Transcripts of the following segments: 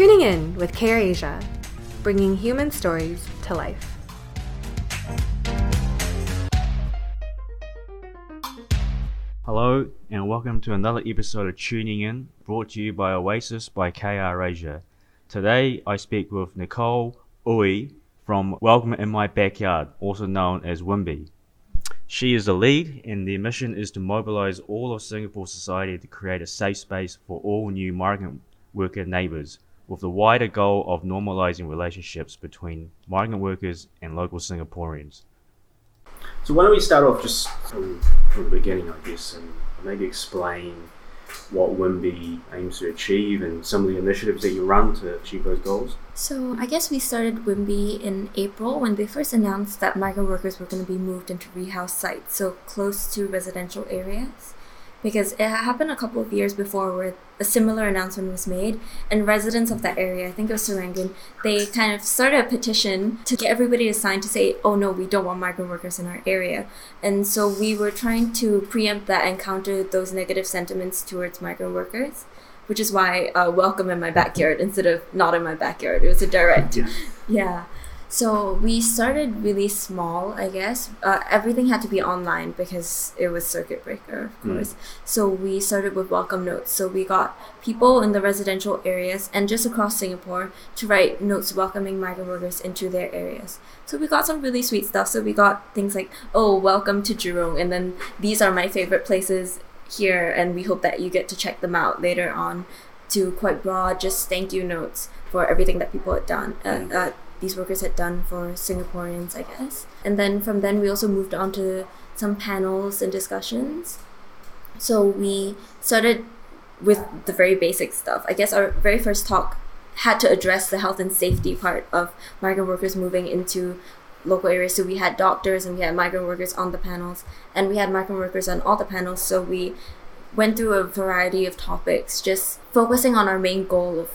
Tuning in with KR Asia, bringing human stories to life. Hello, and welcome to another episode of Tuning In, brought to you by Oasis by KR Asia. Today, I speak with Nicole Ui from Welcome in My Backyard, also known as Wimby. She is the lead, and their mission is to mobilize all of Singapore society to create a safe space for all new migrant worker neighbors, with the wider goal of normalizing relationships between migrant workers and local Singaporeans. So why don't we start off just from, from the beginning, I guess, and maybe explain what Wimby aims to achieve and some of the initiatives that you run to achieve those goals? So I guess we started Wimby in April when they first announced that migrant workers were going to be moved into rehouse sites, so close to residential areas because it happened a couple of years before where a similar announcement was made and residents of that area i think it was serangoon they kind of started a petition to get everybody to sign to say oh no we don't want migrant workers in our area. And so we were trying to preempt that and counter those negative sentiments towards migrant workers which is why uh, welcome in my backyard instead of not in my backyard. It was a direct Yeah. yeah so we started really small, I guess. Uh, everything had to be online because it was circuit breaker, of Mm. course. So we started with welcome notes. So we got people in the residential areas and just across Singapore to write notes welcoming migrant workers into their areas. So we got some really sweet stuff. So we got things like, "Oh, welcome to Jurong," and then these are my favorite places here, and we hope that you get to check them out later on. To quite broad, just thank you notes for everything that people had done. Uh, Mm. uh, these workers had done for Singaporeans, I guess. And then from then, we also moved on to some panels and discussions. So we started with the very basic stuff. I guess our very first talk had to address the health and safety part of migrant workers moving into local areas. So we had doctors and we had migrant workers on the panels, and we had migrant workers on all the panels. So we went through a variety of topics, just focusing on our main goal of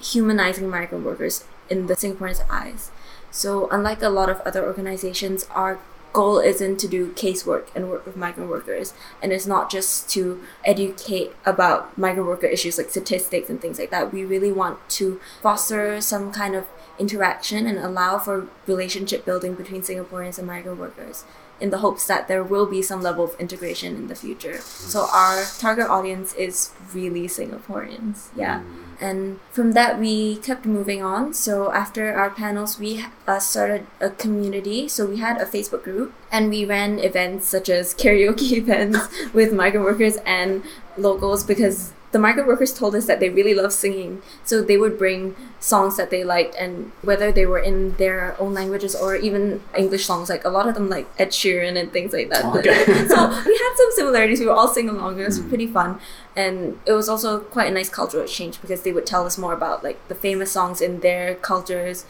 humanizing migrant workers in the Singaporeans' eyes. So, unlike a lot of other organizations, our goal isn't to do casework and work with migrant workers, and it's not just to educate about migrant worker issues like statistics and things like that. We really want to foster some kind of interaction and allow for relationship building between Singaporeans and migrant workers in the hopes that there will be some level of integration in the future. So our target audience is really Singaporeans. Yeah. Mm. And from that, we kept moving on. So after our panels, we uh, started a community. So we had a Facebook group and we ran events such as karaoke events with migrant workers and locals because the migrant workers told us that they really love singing. So they would bring songs that they liked, and whether they were in their own languages or even English songs, like a lot of them like Ed Sheeran and things like that. Okay. so we had some similarities. We were all singing along. It was Mm. pretty fun, and it was also quite a nice cultural exchange because they would tell us more about like the famous songs in their cultures,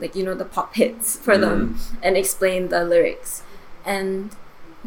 like you know the pop hits for them, and explain the lyrics. And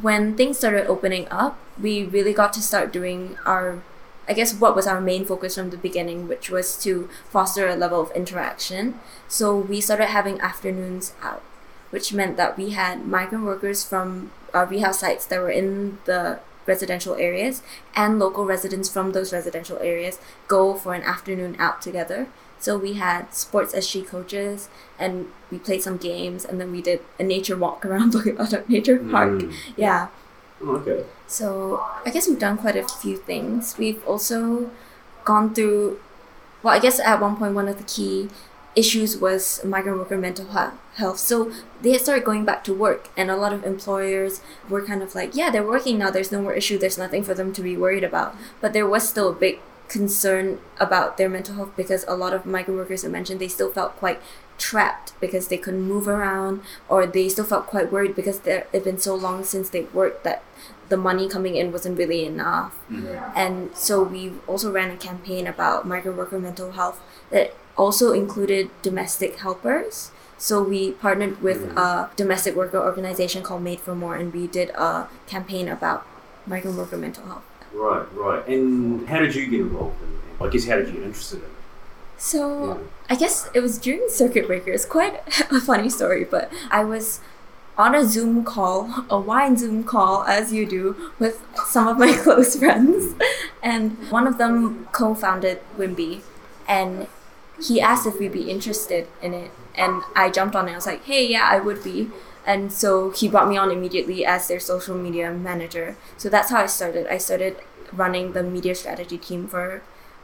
when things started opening up, we really got to start doing our I guess what was our main focus from the beginning, which was to foster a level of interaction. So we started having afternoons out, which meant that we had migrant workers from uh, rehouse sites that were in the residential areas and local residents from those residential areas go for an afternoon out together. So we had sports SG coaches and we played some games and then we did a nature walk around Bukit Nature Park. Mm. Yeah. Okay. So I guess we've done quite a few things. We've also gone through, well, I guess at one point one of the key issues was migrant worker mental health. So they had started going back to work, and a lot of employers were kind of like, yeah, they're working now. There's no more issue. There's nothing for them to be worried about. But there was still a big concern about their mental health because a lot of migrant workers had mentioned they still felt quite trapped because they couldn't move around or they still felt quite worried because there it had been so long since they worked that the money coming in wasn't really enough mm-hmm. and so we also ran a campaign about migrant worker mental health that also included domestic helpers so we partnered with mm-hmm. a domestic worker organization called made for more and we did a campaign about migrant worker mental health Right, right. And how did you get involved in it? I guess how did you get interested in it? So. I guess it was during circuit breaker. It's quite a funny story, but I was on a Zoom call, a wine Zoom call, as you do, with some of my close friends. And one of them co founded Wimby. And he asked if we'd be interested in it, and I jumped on it. I was like, hey, yeah, I would be. And so he brought me on immediately as their social media manager. So that's how I started. I started running the media strategy team for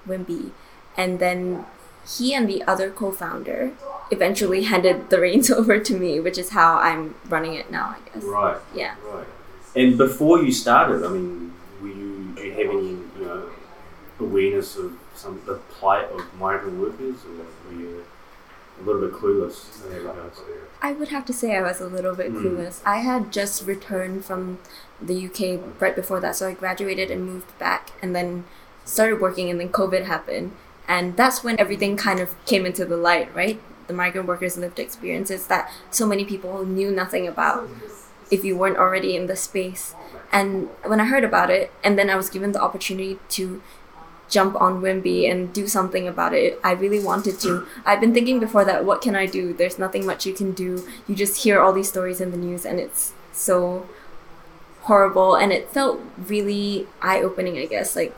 Wimby. And then he and the other co founder eventually handed the reins over to me, which is how I'm running it now, I guess. Right. Yeah. Right. And before you started, I mean, were you, do you have any, you know, awareness of some the plight of migrant workers, or were you a little bit clueless? in that regard? I would have to say I was a little bit Mm. clueless. I had just returned from the UK right before that, so I graduated and moved back and then started working, and then COVID happened. And that's when everything kind of came into the light, right? The migrant workers' lived experiences that so many people knew nothing about if you weren't already in the space. And when I heard about it, and then I was given the opportunity to jump on Wimby and do something about it. I really wanted to. I've been thinking before that what can I do? There's nothing much you can do. You just hear all these stories in the news and it's so horrible and it felt really eye-opening, I guess, like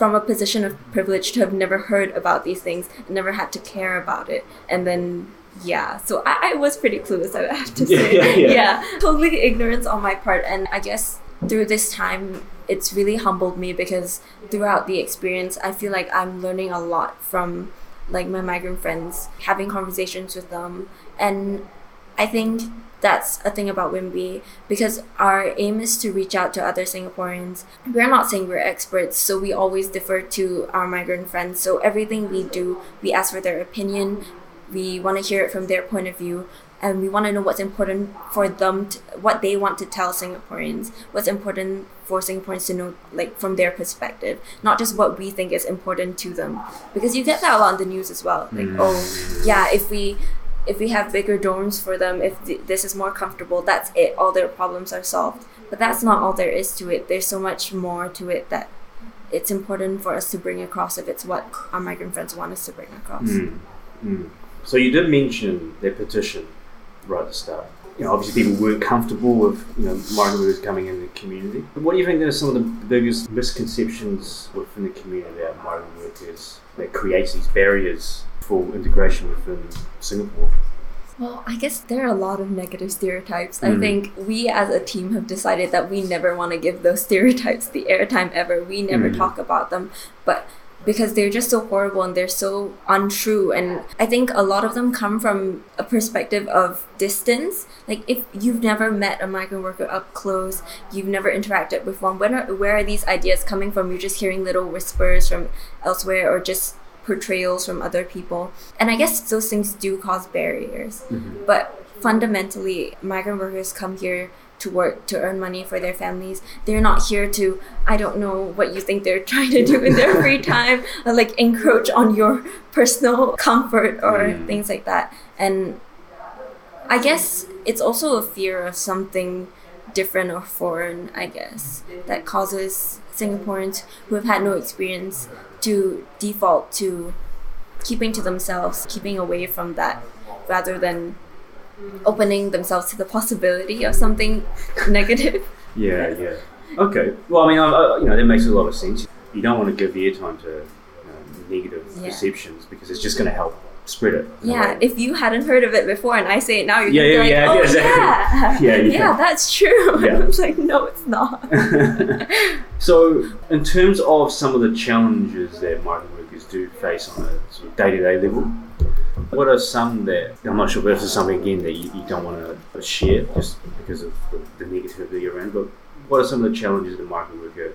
from a position of privilege to have never heard about these things and never had to care about it. And then yeah, so I, I was pretty clueless, I have to Yeah, say. yeah, yeah. totally ignorance on my part. And I guess through this time, it's really humbled me because throughout the experience, I feel like I'm learning a lot from like my migrant friends, having conversations with them. And I think that's a thing about Wimby because our aim is to reach out to other Singaporeans. We're not saying we're experts, so we always defer to our migrant friends. So everything we do, we ask for their opinion. We want to hear it from their point of view, and we want to know what's important for them, to, what they want to tell Singaporeans, what's important for Singaporeans to know, like from their perspective, not just what we think is important to them. Because you get that a lot in the news as well. Like, mm. oh, yeah, if we if we have bigger dorms for them, if th- this is more comfortable, that's it. All their problems are solved. But that's not all there is to it. There's so much more to it that it's important for us to bring across if it's what our migrant friends want us to bring across. Mm. Mm. So you did mention their petition right at the start. You know, obviously people weren't comfortable with you know migrant workers coming in the community. But what do you think are some of the biggest misconceptions within the community about migrant workers that creates these barriers for integration within Singapore? Well, I guess there are a lot of negative stereotypes. I Mm. think we as a team have decided that we never want to give those stereotypes the airtime ever. We never Mm. talk about them. But because they're just so horrible and they're so untrue and i think a lot of them come from a perspective of distance like if you've never met a migrant worker up close you've never interacted with one where are, where are these ideas coming from you're just hearing little whispers from elsewhere or just portrayals from other people. And i guess those things do cause barriers. But fundamentally migrant workers come here to work to earn money for their families. They're not here to i don't know what you think they're trying to do in their free time uh, like encroach on your personal comfort or Mm. things like that. And i guess it's also a fear of something different or foreign i guess that causes singaporeans who have had no experience to default to keeping to themselves keeping away from that rather than opening themselves to the possibility of something negative. Yeah, yeah. Okay. Well, I mean, I, you know, that makes a lot of sense. You don't want to give airtime to know, negative Yeah. perceptions because it's just going to help spread it. Yeah, if you hadn't heard of it before and I say it now, you're Yeah, gonna be yeah, like, yeah, oh exactly. yeah, Yeah, yeah. that's true. Yeah. I was like, no, it's not. so, in terms of some of the challenges that migrant workers do face on a sort of day-to-day level, what are some that I'm not sure if this is something again that you, you don't want to share just because of the, the negativity around, but what are some of the challenges that migrant worker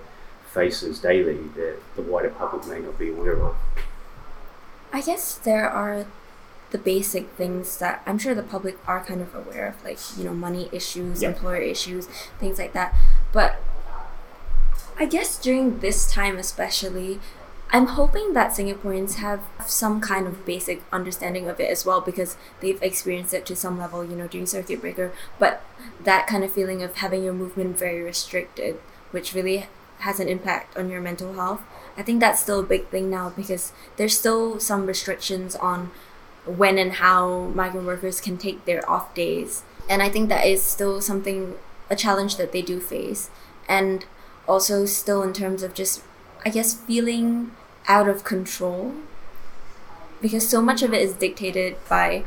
faces daily that the wider public may not be aware of? I guess there are the basic things that I'm sure the public are kind of aware of, like, you know, money issues, Yeah. employer issues, things like that. But I guess during this time, especially, I'm hoping that Singaporeans have some kind of basic understanding of it as well because they've experienced it to some level, you know, during circuit breaker. But that kind of feeling of having your movement very restricted, which really has an impact on your mental health. I think that's still a big thing now because there's still some restrictions on when and how migrant workers can take their off days. And I think that is still something, a challenge that they do face. And also, still in terms of just, I guess, feeling out of control. because so much of it is dictated by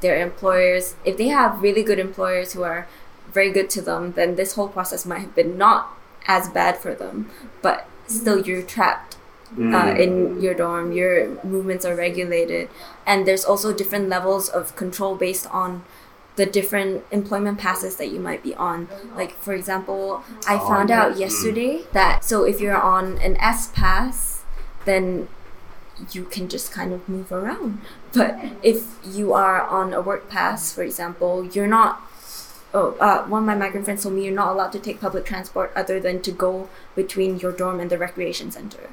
their employers. If they have really good employers who are very good to them, then this whole process might have been not as bad for them, but still you're trapped uh, in your dorm. Your movements are regulated, and there's also different levels of control based on the different employment passes that you might be on. Like for example, I Oh, found out yesterday that so if you're on an S pass, then you can just kind of move around. But if you are on a work pass, for example, you're not. Oh, uh, one of my migrant friends told me you're not allowed to take public transport other than to go between your dorm and the recreation center.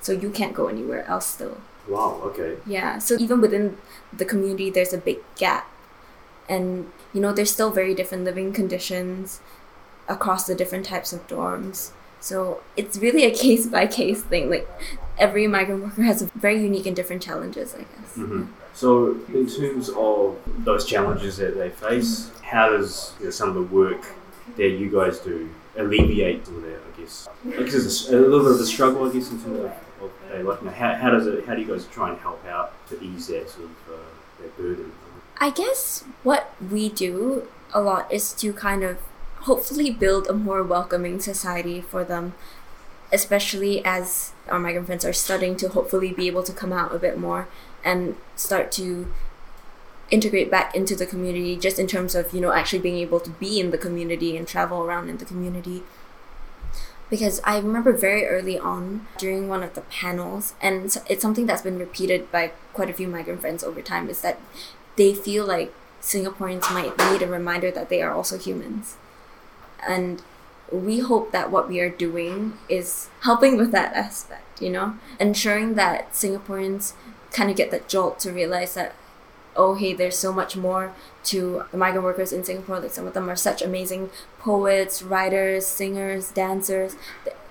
So you can't go anywhere else still. Wow. Okay. Yeah. So even within the community, there's a big gap, and you know there's still very different living conditions across the different types of dorms. So it's really a case by case thing. Like every migrant worker has very unique and different challenges, I guess. hmm So, in terms of those challenges that they face, how does you know, some of the work that you guys do alleviate some of that? I guess because it's a, a little bit of a struggle, I guess, in terms of, of hey, like, you know, how, how does it? How do you guys try and help out to ease that sort of uh, that burden? I guess what we do a lot is to kind of hopefully build a more welcoming society for them, especially as our migrant friends are starting to hopefully be able to come out a bit more and start to integrate back into the community just in terms of you know actually being able to be in the community and travel around in the community because I remember very early on during one of the panels, and it's- something that's been repeated by quite a few migrant friends over time, is that they feel like Singaporeans might need a reminder that they are also humans. And we hope that what we are doing is helping with that aspect, you know, ensuring that Singaporeans kind of get that jolt to realize that, oh, hey, there's so much more to the migrant workers in Singapore. Like some of them are such amazing poets, writers, singers, dancers.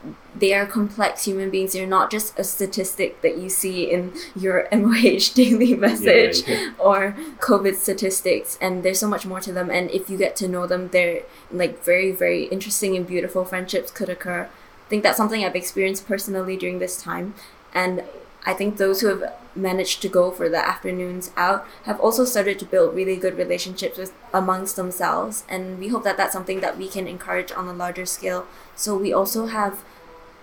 Th- They are complex human beings. They're not just a statistic that you see in your MOH daily message yeah. or COVID statistics. And there's so much more to them. And if you get to know them, they're like very, very interesting and beautiful friendships could occur. I think that's something I've experienced personally during this time. And I think those who have managed to go for the afternoons out have also started to build really good relationships with amongst themselves. And we hope that that's something that we can encourage on a larger scale. So we also have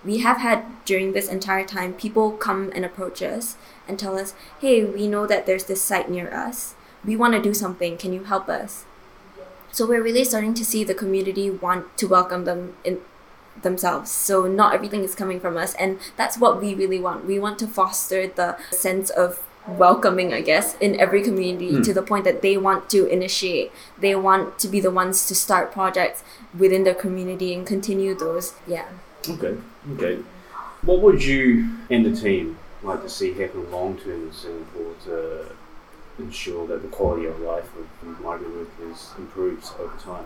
we have had during this entire time people come and approach us and tell us hey we know that there's this site near us. We want to do something. Can you help us? So we're really starting to see the community want to welcome them in themselves. So not everything is coming from us and that's what we really want. We want to foster the sense of welcoming, I guess, in every community hmm. to the point that they want to initiate. They want to be the ones to start projects within their community and continue those. Yeah. Okay. Okay. What would you and the team like to see happen long term in Singapore to ensure that the quality of life of migrant workers improves over time?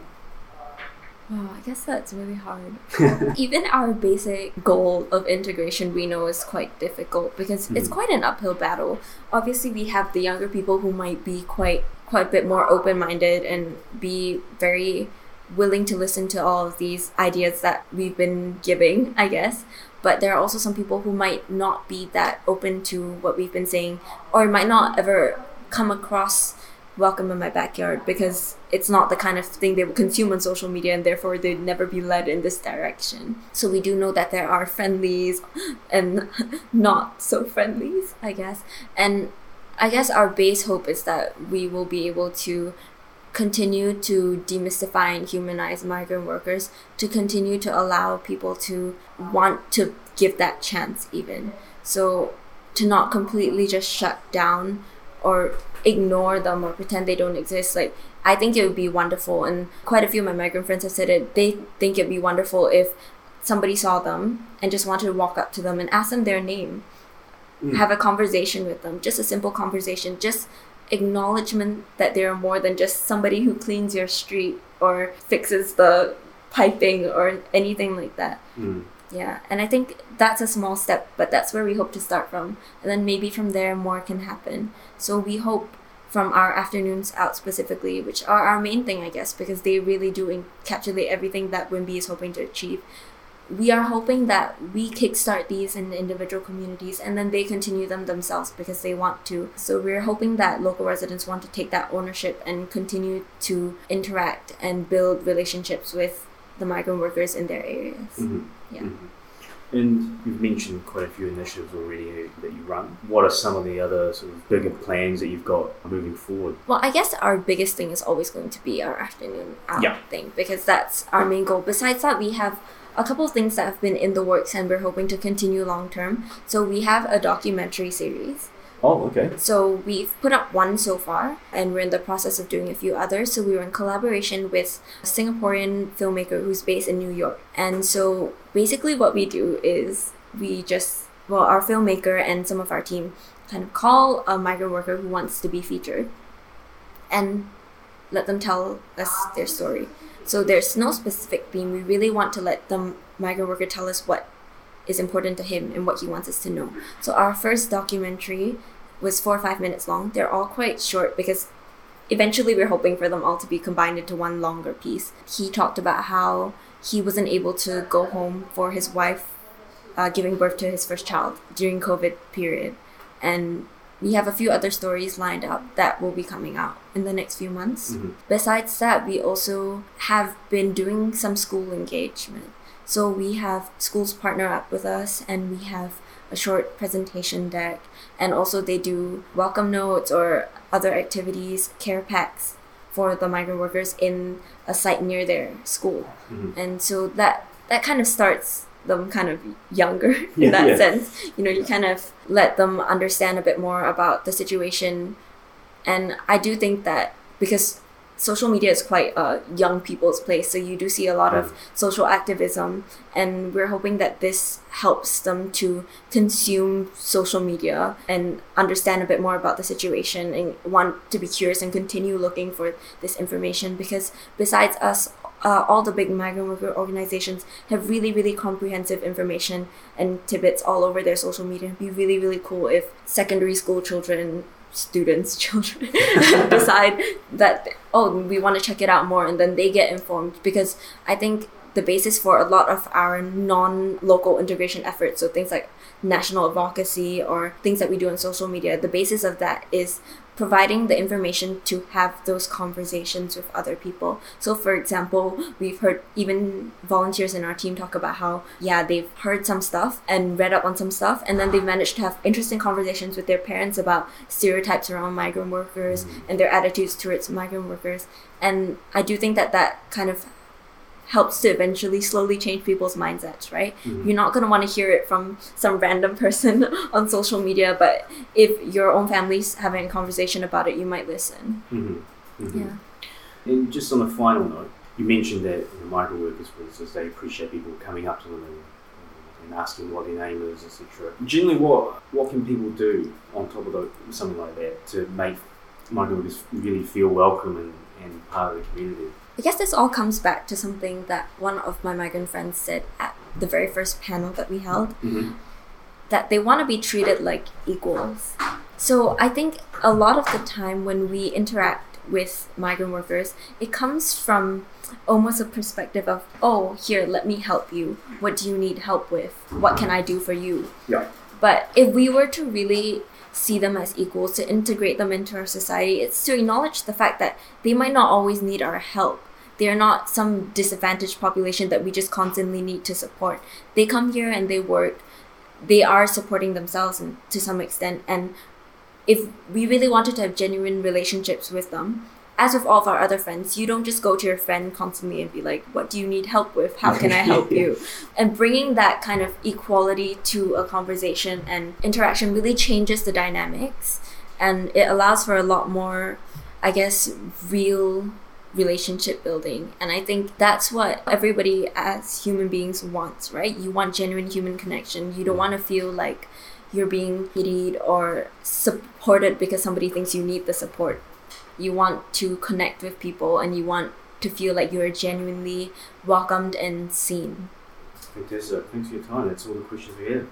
Wow, I guess that's really hard. Even our basic goal of integration we know is quite difficult because it's Mhm. quite an uphill battle. Obviously we have the younger people who might be quite quite a bit more open minded and be very willing to listen to all of these ideas that we've been giving, I guess. But there are also some people who might not be that open to what we've been saying or might not ever come across welcome in my backyard because it's not the kind of thing they would consume on social media and therefore they'd never be led in this direction. So we do know that there are friendlies and not so friendlies, I guess. And I guess our base hope is that we will be able to continue to demystify and humanize migrant workers, to continue to allow people to want to give that chance, even. So, to not completely just shut down or ignore them or pretend they don't exist. Like, I think it would be wonderful, and quite a few of my migrant friends have said it. They think it'd be wonderful if somebody saw them and just wanted to walk up to them and ask them their name Mm. have a conversation with them just a simple conversation just acknowledgement that they're more than just somebody who cleans your street or fixes the piping or anything like that Mm. Yeah and i think that's a small step but that's where we hope to start from and then maybe from there more can happen so we hope from our afternoons out specifically which are our main thing i guess because they really do encapsulate everything that wimby is hoping to achieve we are hoping that we kickstart these in individual communities and then they continue them themselves because they want to. So we're hoping that local residents want to take that ownership and continue to interact and build relationships with the migrant workers in their areas. Mhm. Yeah. Mhm. And you've mentioned quite a few initiatives already that you run. What are some of the other sort of bigger plans that you've got moving forward? Well, I guess our biggest thing is always going to be our afternoon out Yeah. thing because that's our main goal. Besides that, we have a couple of things that have been in the works and we're hoping to continue long term. So we have a documentary series. Oh, okay. So we've put up one so far and we're in the process of doing a few others. So we were in collaboration with a Singaporean filmmaker who's based in New York. And so basically what we do is we just well our filmmaker and some of our team kind of call a migrant worker who wants to be featured and let them tell us their story. So there's no specific theme. We really want to let the migrant worker tell us what is important to him and what he wants us to know. So our first documentary was four or five minutes long. They're all quite short because eventually we're hoping for them all to be combined into one longer piece. He talked about how he wasn't able to go home for his wife uh, giving birth to his first child during COVID period, and we have a few other stories lined up that will be coming out in the next few months. Mhm. Besides that, we also have been doing some school engagement. So we have schools partner up with us and we have a short presentation deck and also they do welcome notes or other activities, care packs for the migrant workers in a site near their school. Mhm. And so that that kind of starts them kind of younger Yeah, in that yeah. sense. You know, you kind of let them understand a bit more about the situation and I do think that because social media is quite a young people's place, so you do see a lot of social activism, and we're hoping that this helps them to consume social media and understand a bit more about the situation and want to be curious and continue looking for this information because besides us uh, all the big migrant worker organizations have really, really comprehensive information and tidbits all over their social media. It'd be really, really cool if secondary school children, students, children decide that, oh, we want to check it out more and then they get informed because I think the basis for a lot of our non-local integration efforts so things like national advocacy or things that we do on social media the basis of that is providing the information to have those conversations with other people. So for example we've heard even volunteers in our team talk about how yeah they've heard some stuff and read up on some stuff and then they've managed to have interesting conversations with their parents about stereotypes around migrant workers and their attitudes towards migrant workers. And i do think that that kind of helps to eventually slowly change people's mindsets, right? You're not going to want to hear it from some random person on social media, but if your own family's having a conversation about it, you might listen. Mm-hmm. Mm-hmm. Yeah. And just on a final note, you mentioned that you know, migrant workers, for instance, they appreciate people coming up to them and, and asking what their name is, etc. Generally, what what can people do on top of the, something like that to make migrant workers really feel welcome and, and part of the community? I guess this all comes back to something that one of my migrant friends said at the very first panel that we held Mm-hmm. that they want to be treated like equals. So I think a lot of the time when we interact with migrant workers, it comes from almost a perspective of, oh, here, let me help you. What do you need help with? What can I do for you? Yeah. But if we were to really see them as equals, to integrate them into our society, it's to acknowledge the fact that they might not always need our help. They're not some disadvantaged population that we just constantly need to support. They come here and they work. They are supporting themselves and to some extent. And if we really wanted to have genuine relationships with them, as with all of our other friends, you don't just go to your friend constantly and be like, What do you need help with? How can I help you? And bringing that kind of equality to a conversation and interaction really changes the dynamics and it allows for a lot more, I guess, real relationship building. And I think that's what everybody as human beings wants, right? You want genuine human connection. You don't want to feel like you're being pitied or supported because somebody thinks you need the support. You want to connect with people and you want to feel like you're genuinely welcomed and seen. Fantastic. Thanks for your time. That's all the questions we have.